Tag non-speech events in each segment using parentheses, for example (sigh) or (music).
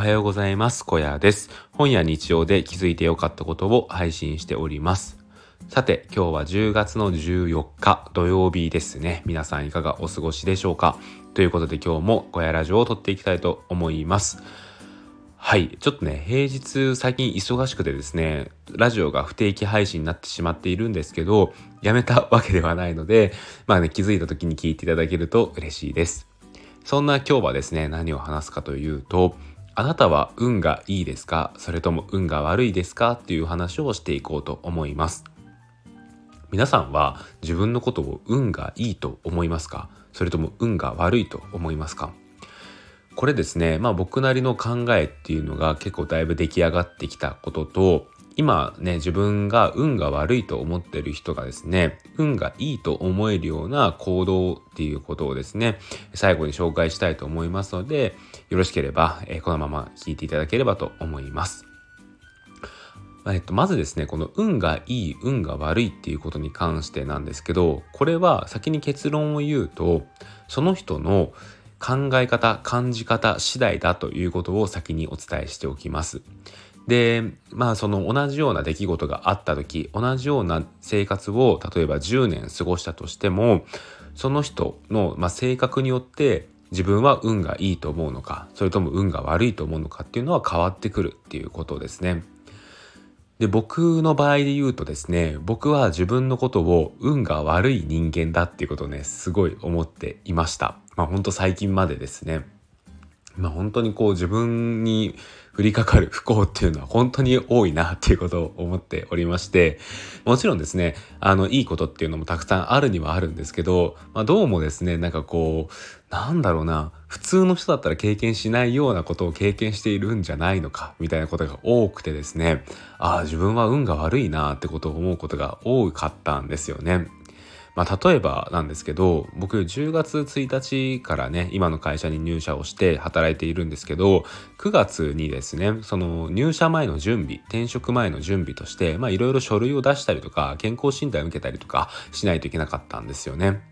はようございます。小屋です。本や日常で気づいてよかったことを配信しております。さて、今日は10月の14日土曜日ですね。皆さんいかがお過ごしでしょうか？ということで今日も小屋ラジオを撮っていきたいと思います。はい。ちょっとね、平日最近忙しくてですね、ラジオが不定期配信になってしまっているんですけど、やめたわけではないので、まあね、気づいた時に聞いていただけると嬉しいです。そんな今日はですね、何を話すかというと、あなたは運がいいですか？それとも運が悪いですか？っていう話をしていこうと思います。皆さんは自分のことを運がいいと思いますか？それとも運が悪いと思いますか？これですね、まあ僕なりの考えっていうのが結構だいぶ出来上がってきたことと、今ね、自分が運が悪いと思ってる人がですね、運がいいと思えるような行動っていうことをですね、最後に紹介したいと思いますので、よろしければ、えー、このまま聞いていただければと思います。えっと、まずですね、この運がいい、運が悪いっていうことに関してなんですけど、これは先に結論を言うと、その人の考え方、感じ方次第だということを先にお伝えしておきます。で、まあその同じような出来事があった時、同じような生活を例えば10年過ごしたとしても、その人の、まあ、性格によって自分は運がいいと思うのか、それとも運が悪いと思うのかっていうのは変わってくるっていうことですね。で、僕の場合で言うとですね、僕は自分のことを運が悪い人間だっていうことをね、すごい思っていました。まあほんと最近までですね。まあ本当にこう自分に降りかかる不幸っていうのは本当に多いなっていうことを思っておりまして、もちろんですね、あの、いいことっていうのもたくさんあるにはあるんですけど、まあどうもですね、なんかこう、なんだろうな、普通の人だったら経験しないようなことを経験しているんじゃないのか、みたいなことが多くてですね、ああ、自分は運が悪いなってことを思うことが多かったんですよね。まあ、例えばなんですけど僕10月1日からね今の会社に入社をして働いているんですけど9月にですねその入社前の準備転職前の準備としていろいろ書類を出したりとか健康診断を受けたりとかしないといけなかったんですよね。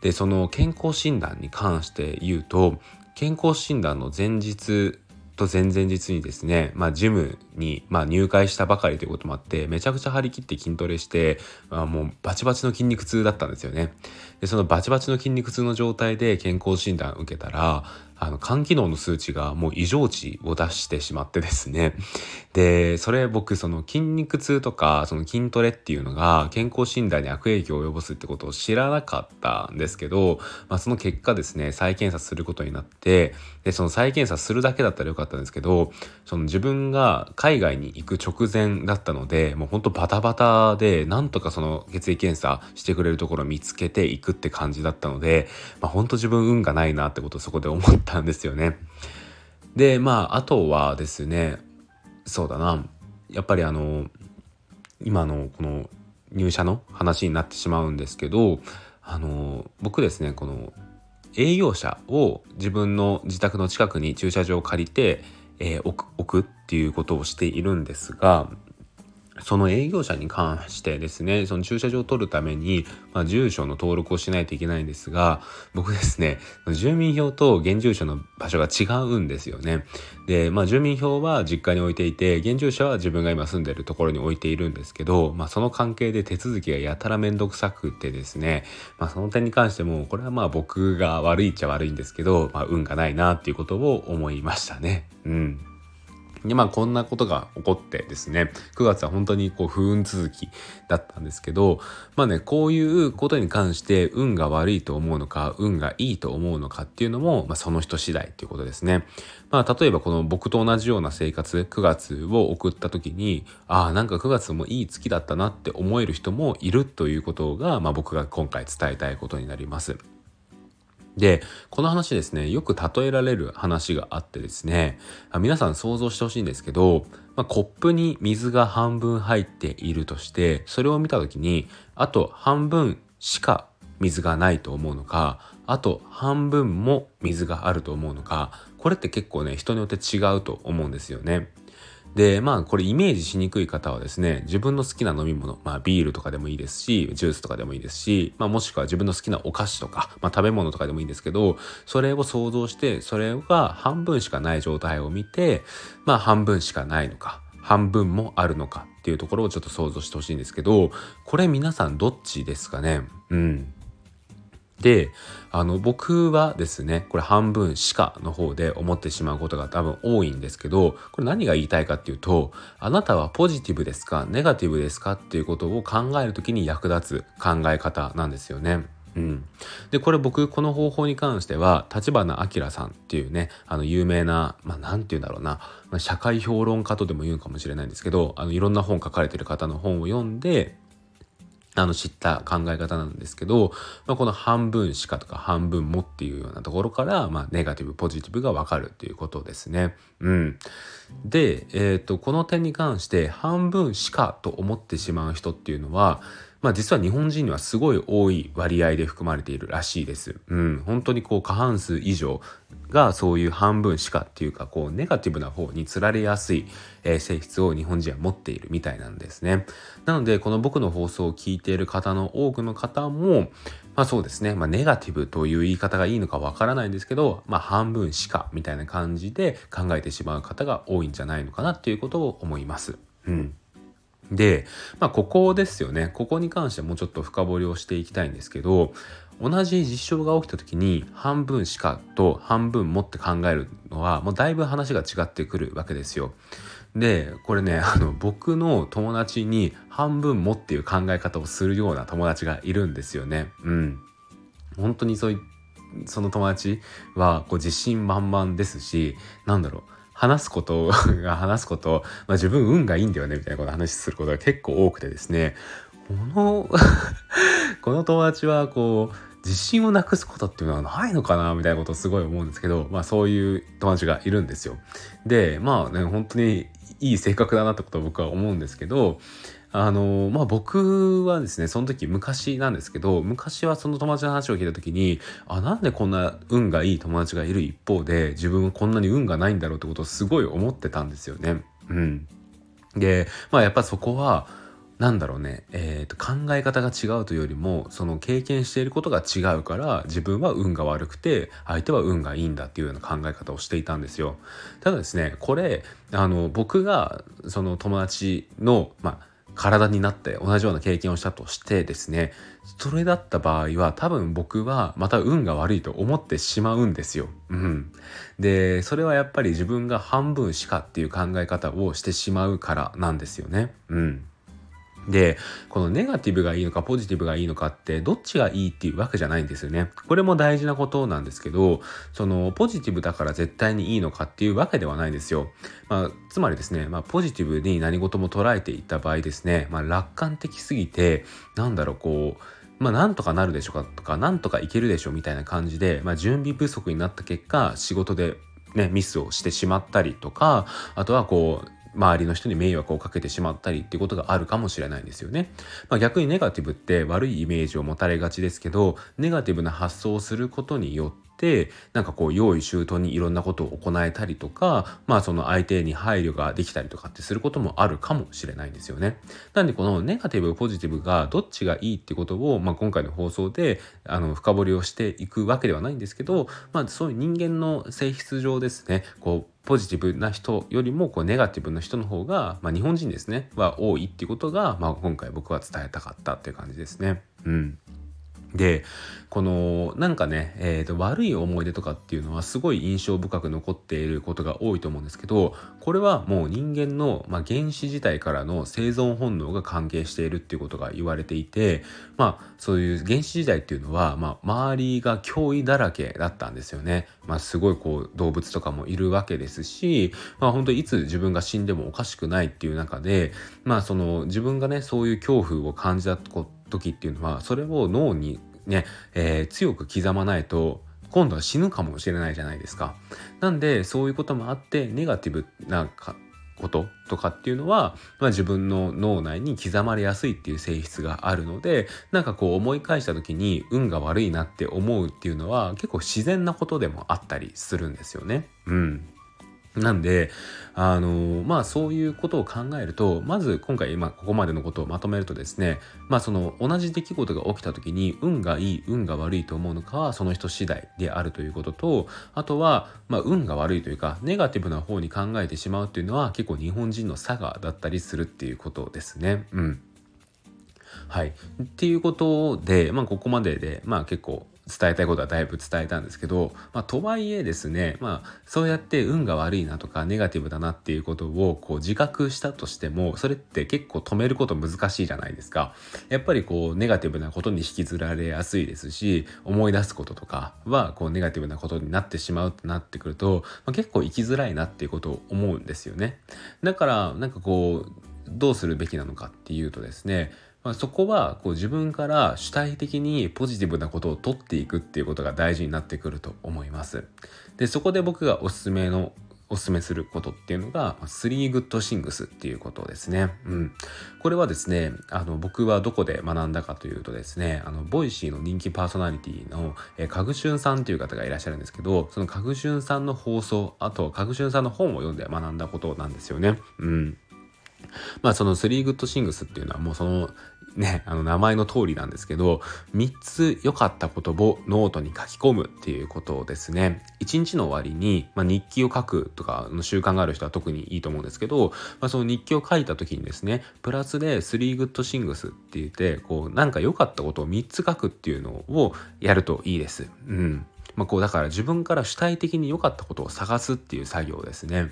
でその健康診断に関して言うと健康診断の前日と前々日にですね、まあ、ジムに、まあ、入会したばかりということもあって、めちゃくちゃ張り切って筋トレして、まあ、もうバチバチの筋肉痛だったんですよね。で、そのバチバチの筋肉痛の状態で健康診断受けたら、あの、肝機能の数値がもう異常値を出してしまってですね。で、それ僕、その筋肉痛とか、その筋トレっていうのが健康診断に悪影響を及ぼすってことを知らなかったんですけど、まあ、その結果ですね、再検査することになって、で、その再検査するだけだったらよかったんですけど、その自分が海外に行く直前だったので、もうほんとバタバタで、なんとかその血液検査してくれるところを見つけていくって感じだったので、まあ、ほんと自分運がないなってことをそこで思ってたんですよね。で、まあ、あとはですね、そうだな、やっぱりあの、今のこの入社の話になってしまうんですけど、あの、僕ですね、この営業車を自分の自宅の近くに駐車場を借りて、えー、置くっていうことをしているんですがその営業者に関してですね、その駐車場を取るために、まあ、住所の登録をしないといけないんですが、僕ですね、住民票と現住所の場所が違うんですよね。で、まあ、住民票は実家に置いていて、現住所は自分が今住んでるところに置いているんですけど、まあ、その関係で手続きがやたらめんどくさくてですね、まあ、その点に関しても、これはまあ僕が悪いっちゃ悪いんですけど、まあ、運がないなっていうことを思いましたね。うん。でまあこんなことが起こってですね9月は本当にこう不運続きだったんですけどまあねこういうことに関して運が悪いと思うのか運がいいと思うのかっていうのも、まあ、その人次第っていうことですね。まあ例えばこの僕と同じような生活9月を送った時にああなんか9月もいい月だったなって思える人もいるということが、まあ、僕が今回伝えたいことになります。で、この話ですね、よく例えられる話があってですね、皆さん想像してほしいんですけど、まあ、コップに水が半分入っているとして、それを見た時に、あと半分しか水がないと思うのか、あと半分も水があると思うのか、これって結構ね、人によって違うと思うんですよね。で、まあこれイメージしにくい方はですね、自分の好きな飲み物、まあビールとかでもいいですし、ジュースとかでもいいですし、まあもしくは自分の好きなお菓子とか、まあ食べ物とかでもいいんですけど、それを想像して、それが半分しかない状態を見て、まあ半分しかないのか、半分もあるのかっていうところをちょっと想像してほしいんですけど、これ皆さんどっちですかね？うん。であの僕はですねこれ半分しかの方で思ってしまうことが多分多いんですけどこれ何が言いたいかっていうとあなたはポジティブですかネガティブですかっていうことを考える時に役立つ考え方なんですよね。うん、でこれ僕この方法に関しては立花明さんっていうねあの有名なまあて言うんだろうな、まあ、社会評論家とでも言うかもしれないんですけどあのいろんな本書かれてる方の本を読んであの知った考え方なんですけど、まあ、この半分しかとか半分もっていうようなところから、まあ、ネガティブポジティブが分かるっていうことですね。うん、で、えーと、この点に関して半分しかと思ってしまう人っていうのはまあ実は日本人にはすごい多い割合で含まれているらしいです。うん、本当にこう過半数以上がそういう半分しかっていうかこうネガティブな方につられやすい、えー、性質を日本人は持っているみたいなんですね。なのでこの僕の放送を聞いている方の多くの方もまあそうですね、まあ、ネガティブという言い方がいいのかわからないんですけど、まあ、半分しかみたいな感じで考えてしまう方が多いんじゃないのかなっていうことを思います。うんで、まあ、ここですよね。ここに関してもうちょっと深掘りをしていきたいんですけど、同じ実証が起きた時に半分しかと半分もって考えるのはもうだいぶ話が違ってくるわけですよ。でこれねあの僕の友達に半分もっていう考え方をするような友達がいるんですよね。うん。本当にそういその友達はこう自信満々ですしなんだろう話すことが (laughs) 話すこと、まあ、自分運がいいんだよねみたいなこと話することが結構多くてですねこの (laughs) この友達はこう自信をなくすことっていうのはないのかなみたいなことをすごい思うんですけど、まあそういう友達がいるんですよ。で、まあね、本当にいい性格だなってことを僕は思うんですけど、あのまあ僕はですねその時昔なんですけど昔はその友達の話を聞いた時にあなんでこんな運がいい友達がいる一方で自分はこんなに運がないんだろうってことをすごい思ってたんですよね。うん、でまあやっぱそこはなんだろうね、えーと、考え方が違うというよりもその経験していることが違うから自分は運が悪くて相手は運がいいんだっていうような考え方をしていたんですよ。ただですねこれあの僕がその友達の、まあ、体になって同じような経験をしたとしてですねそれだった場合は多分僕はまた運が悪いと思ってしまうんですよ。うん、でそれはやっぱり自分が半分しかっていう考え方をしてしまうからなんですよね。うんで、このネガティブがいいのかポジティブがいいのかってどっちがいいっていうわけじゃないんですよね。これも大事なことなんですけど、そのポジティブだから絶対にいいのかっていうわけではないんですよ。まあ、つまりですね、まあ、ポジティブに何事も捉えていった場合ですね、まあ、楽観的すぎて、なんだろう、こう、まあなんとかなるでしょうかとか、なんとかいけるでしょうみたいな感じで、まあ準備不足になった結果、仕事でね、ミスをしてしまったりとか、あとはこう、周りの人に迷惑をかけてしまったりっていうことがあるかもしれないんですよね。まあ、逆にネガティブって悪いイメージを持たれがちですけどネガティブな発想をすることによってってなんかこう用意周到にいろんなことを行えたりとかまあその相手に配慮ができたりとかってすることもあるかもしれないんですよね。なんでこのネガティブポジティブがどっちがいいってことを、まあ、今回の放送であの深掘りをしていくわけではないんですけど、まあ、そういう人間の性質上ですねこうポジティブな人よりもこうネガティブな人の方が、まあ、日本人ですねは多いっていうことが、まあ、今回僕は伝えたかったっていう感じですね。うんでこのなんかね、えーと、悪い思い出とかっていうのはすごい印象深く残っていることが多いと思うんですけどこれはもう人間の、まあ、原始時代からの生存本能が関係しているっていうことが言われていてまあそういう原始時代っていうのは、まあ、周りが脅威だらけだったんですよね。まあ、すごいこう動物とかもいるわけですし、まあ、本当いつ自分が死んでもおかしくないっていう中で、まあ、その自分がねそういう恐怖を感じたこと時っていうのはそれを脳にね、えー、強く刻まないと今度は死ぬかもしれないじゃないですか。なんでそういうこともあってネガティブなこととかっていうのは、まあ、自分の脳内に刻まれやすいっていう性質があるのでなんかこう思い返した時に運が悪いなって思うっていうのは結構自然なことでもあったりするんですよね。うんなんであのまあそういうことを考えるとまず今回今ここまでのことをまとめるとですねまあその同じ出来事が起きた時に運がいい運が悪いと思うのかはその人次第であるということとあとはまあ運が悪いというかネガティブな方に考えてしまうっていうのは結構日本人の差がだったりするっていうことですね。うんはい。っていうことで、まあ、ここまでで、まあ、結構伝えたいことはだいぶ伝えたんですけど、まあ、とはいえですね、まあ、そうやって運が悪いなとかネガティブだなっていうことをこう自覚したとしてもそれって結構止めること難しいじゃないですか。やっぱりこうネガティブなことに引きずられやすいですし思い出すこととかはこうネガティブなことになってしまうってなってくると、まあ、結構生きづらいなっていうことを思うんですよね。だからなんかこうどうするべきなのかっていうとですねまあ、そこはこう自分から主体的にポジティブなことを取っていくっていうことが大事になってくると思います。でそこで僕がおすすめのおすすめすることっていうのが3 good things っていうことですね。うん。これはですね、あの僕はどこで学んだかというとですね、あの Voicy の人気パーソナリティのえかぐしゅんさんという方がいらっしゃるんですけど、そのかぐしゅんさんの放送、あとかぐしゅんさんの本を読んで学んだことなんですよね。うん。まあその3 good things っていうのはもうそのね、あの名前の通りなんですけど、3つ良かったことをノートに書き込むっていうことをですね。1日の終わりに、まあ、日記を書くとかの習慣がある人は特にいいと思うんですけど、まあ、その日記を書いた時にですね、プラスで3 good things って言って、こう、なんか良かったことを3つ書くっていうのをやるといいです。うん。まあ、こうだから自分から主体的に良かったことを探すっていう作業ですね。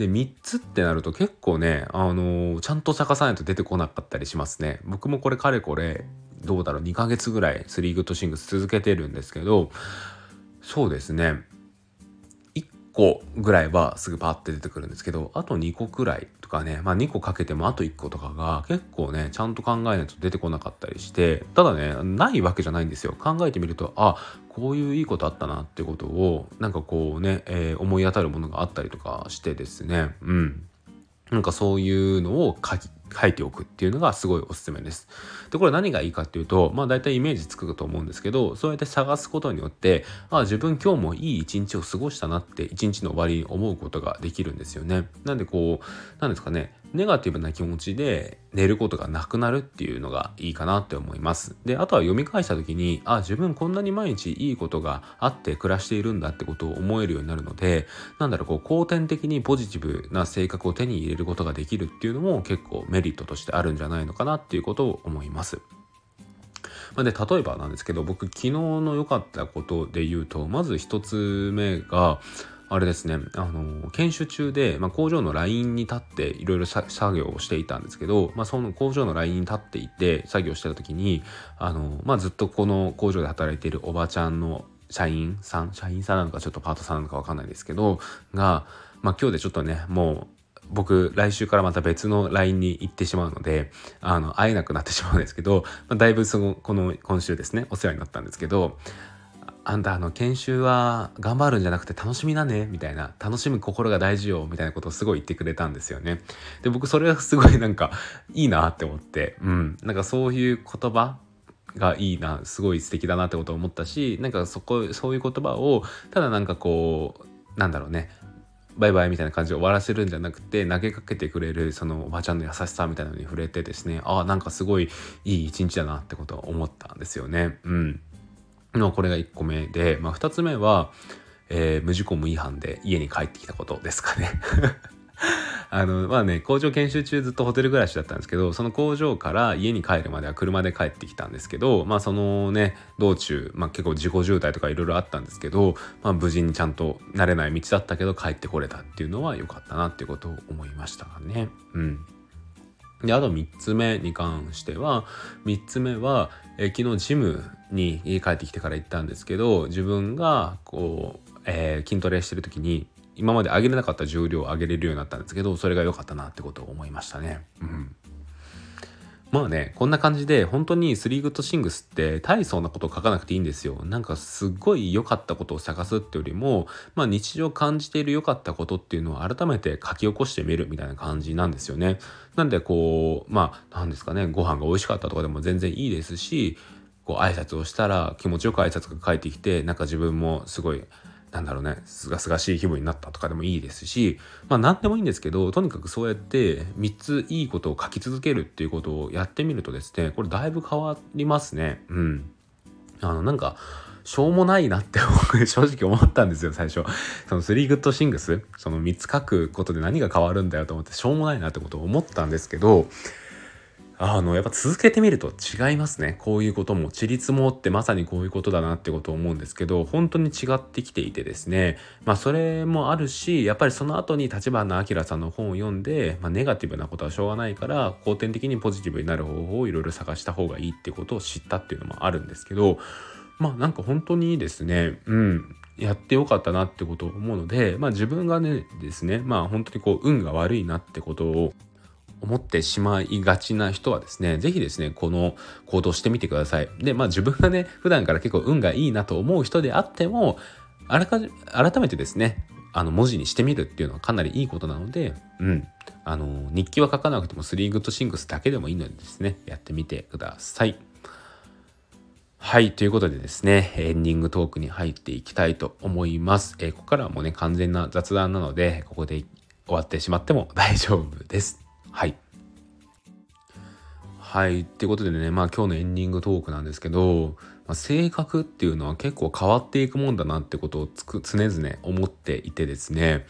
で3つってなると結構ね、あのー、ちゃんと探さないと出てこなかったりしますね。僕もこれかれこれどうだろう2ヶ月ぐらい3グッドシングス続けてるんですけどそうですね個ぐらいはすぐパッて出てくるんですけどあと2個くらいとかねまあ2個かけてもあと1個とかが結構ねちゃんと考えないと出てこなかったりしてただねないわけじゃないんですよ。考えてみるとあこういういいことあったなってことをなんかこうね、えー、思い当たるものがあったりとかしてですね。うん。なんかそういうのを書き書いておくっていうのがすごいおすすめです。で、これ何がいいかっていうと、まあ大体イメージつくと思うんですけど、そうやって探すことによって、あ自分今日もいい一日を過ごしたなって一日の終わりに思うことができるんですよね。なんでこう、なんですかね、ネガティブな気持ちで寝ることがなくなるっていうのがいいかなって思います。で、あとは読み返した時に、あ、自分こんなに毎日いいことがあって暮らしているんだってことを思えるようになるので、なんだろう、こう、後天的にポジティブな性格を手に入れることができるっていうのも結構メリットとしてあるんじゃないのかなっていうことを思います。で例えばなんですけど僕昨日の良かったことで言うとまず一つ目があれですね、あの、研修中で、まあ、工場のラインに立っていろいろ作業をしていたんですけど、まあ、その工場のラインに立っていて作業してた時に、あの、まあ、ずっとこの工場で働いているおばちゃんの社員さん、社員さんなのかちょっとパートさんなのかわかんないですけど、が、まあ、今日でちょっとね、もう、僕、来週からまた別の LINE に行ってしまうので、あの、会えなくなってしまうんですけど、まあ、だいぶその、この、今週ですね、お世話になったんですけど、あんたあの研修は頑張るんじゃなくて楽しみなねみたいな楽しむ心が大事よみたいなことをすごい言ってくれたんですよね。で僕それはすごいなんかいいなって思ってうん。なんかそういう言葉がいいなすごい素敵だなってことを思ったしなんかそこそういう言葉をただなんかこうなんだろうねバイバイみたいな感じで終わらせるんじゃなくて投げかけてくれるそのおばちゃんの優しさみたいなのに触れてですねああなんかすごいいい一日だなってことを思ったんですよね。うん。のこれが1個目で、まあ、2つ目は、えー、無事故無違反で家に帰ってきたことですかね (laughs) あのまあね工場研修中ずっとホテル暮らしだったんですけどその工場から家に帰るまでは車で帰ってきたんですけどまあそのね道中、まあ、結構事故渋滞とかいろいろあったんですけど、まあ、無事にちゃんと慣れない道だったけど帰ってこれたっていうのは良かったなっていうことを思いましたね。うんで、あと3つ目に関しては、3つ目は、え昨日ジムに帰ってきてから行ったんですけど、自分がこう、えー、筋トレしてる時に、今まで上げれなかった重量を上げれるようになったんですけど、それが良かったなってことを思いましたね。うん。まあね、こんな感じで本当にスリーグッドシングスって大層なことを書かなくていいんですよ。なんかすっごい良かったことを探すってよりも、まあ日常感じている良かったことっていうのを改めて書き起こしてみるみたいな感じなんですよね。なんでこう、まあ何ですかね、ご飯が美味しかったとかでも全然いいですし、こう挨拶をしたら気持ちよく挨拶が返ってきて、なんか自分もすごいなんだろうねすがすがしい気分になったとかでもいいですしまあ何でもいいんですけどとにかくそうやって3ついいことを書き続けるっていうことをやってみるとですねこれだいぶ変わりますね。うん。あのなんかしょうもないなって (laughs) 正直思ったんですよ最初。その3グッドシングスその3つ書くことで何が変わるんだよと思ってしょうもないなってことを思ったんですけどあのやっぱ続けてみると違いますね。こういうことも自立もってまさにこういうことだなってことを思うんですけど本当に違ってきていてですね。まあそれもあるしやっぱりその後に立花明さんの本を読んで、まあ、ネガティブなことはしょうがないから後天的にポジティブになる方法をいろいろ探した方がいいってことを知ったっていうのもあるんですけどまあなんか本当にですねうんやってよかったなってことを思うので、まあ自分がねですね、まあ本当にこう運が悪いなってことを思ってしまいがちな人はですね、是非ですね、この行動してみてください。で、まあ自分がね、普段から結構運がいいなと思う人であっても、あらか改めてですね、あの文字にしてみるっていうのはかなりいいことなので、うん。あの、日記は書かなくても3グッドシングスだけでもいいのでですね、やってみてください。はい。ということでですね、エンディングトークに入っていきたいと思います。えー、ここからはもうね、完全な雑談なので、ここで終わってしまっても (laughs) 大丈夫です。はい。はい。っていうことでね、まあ今日のエンディングトークなんですけど、まあ、性格っていうのは結構変わっていくもんだなってことをつく常々思っていてですね、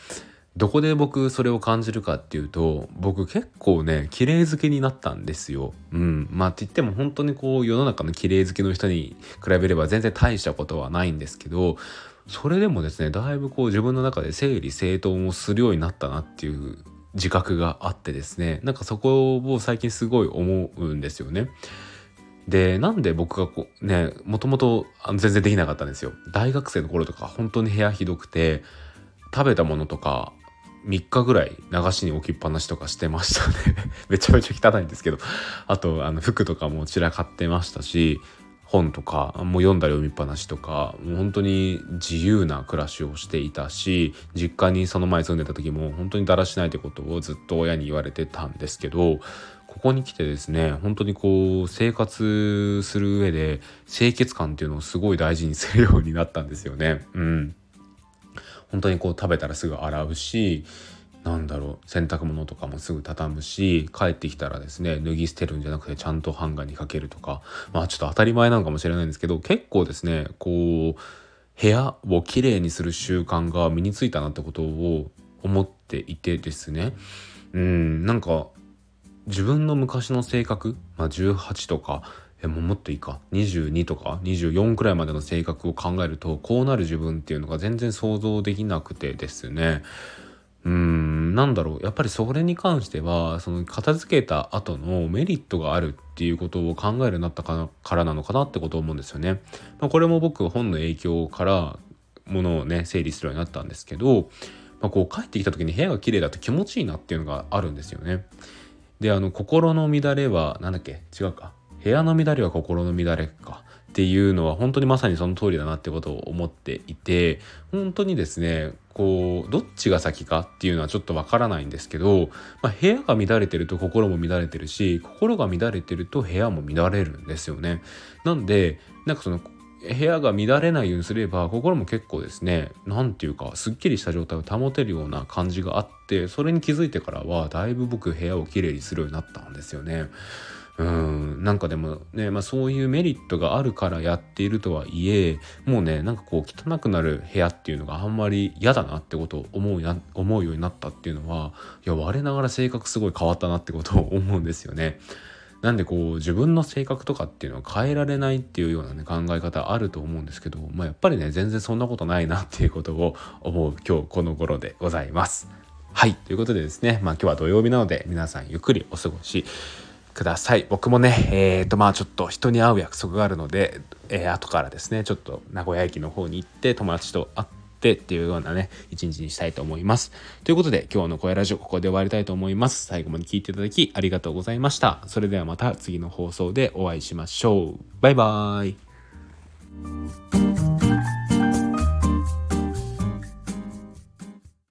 どこで僕それを感じるかっていうと僕結構ね綺麗好きになったんですよ。うん。まあって言っても本当にこう世の中の綺麗好きの人に比べれば全然大したことはないんですけどそれでもですねだいぶこう自分の中で整理整頓をするようになったなっていう自覚があってですねなんかそこを最近すごい思うんですよね。でなんで僕がこうねもともと全然できなかったんですよ。大学生の頃とか本当に部屋ひどくて食べたものとか3日ぐらい流しに置きっぱなしとかしてましたね。(laughs) めちゃめちゃ汚いんですけど。あとあの服とかも散らかってましたし本とかもう読んだり読みっぱなしとかもう本当に自由な暮らしをしていたし実家にその前住んでた時も本当にだらしないってことをずっと親に言われてたんですけどここに来てですね本当にこう生活する上で清潔感っていうのをすごい大事にするようになったんですよね。うん。本当にこう食べたらすぐ洗うしなんだろう洗濯物とかもすぐ畳むし帰ってきたらですね脱ぎ捨てるんじゃなくてちゃんとハンガーにかけるとかまあちょっと当たり前なのかもしれないんですけど結構ですねこう部屋をきれいにする習慣が身についたなってことを思っていてですねうんなんか自分の昔の性格、まあ、18とかえもうもっといいか？22とか？24くらいまでの性格を考えるとこうなる自分っていうのが全然想像できなくてですね。うんなんだろう。やっぱりそれに関してはその片付けた後のメリットがあるっていうことを考えるようになったからなのかなってことを思うんですよね。まあ、これも僕本の影響からものをね整理するようになったんですけど、まあ、こう帰ってきた時に部屋が綺麗だと気持ちいいなっていうのがあるんですよね。であの心の乱れは何だっけ？違うか。部屋の乱れは心の乱れかっていうのは本当にまさにその通りだなってことを思っていて本当にですねこうどっちが先かっていうのはちょっとわからないんですけど、まあ、部屋が乱れてると心も乱れてるし心が乱れてると部屋も乱れるんですよね。なんでなんかその部屋が乱れないようにすれば心も結構ですね何て言うかすっきりした状態を保てるような感じがあってそれに気づいてからはだいぶ僕部屋をきれいにするようになったんですよね。うんなんかでもね、まあ、そういうメリットがあるからやっているとはいえもうねなんかこう汚くなる部屋っていうのがあんまり嫌だなってことを思う思うようになったっていうのはいや我ながら性格すごい変わったなってことを思うんですよね。なんでこう自分の性格とかっていうのは変えられないっていうようなね考え方あると思うんですけど、まあ、やっぱりね全然そんなことないなっていうことを思う今日この頃でございます。はい。ということでですね、まあ今日は土曜日なので皆さんゆっくりお過ごしください。僕もね、えっ、ー、とまあちょっと人に会う約束があるので、えー、後からですね、ちょっと名古屋駅の方に行って友達と会ってっていうようなね、一日にしたいと思います。ということで今日の声ラジオここで終わりたいと思います。最後まで聞いていただきありがとうございました。それではまた次の放送でお会いしましょう。バイバーイ。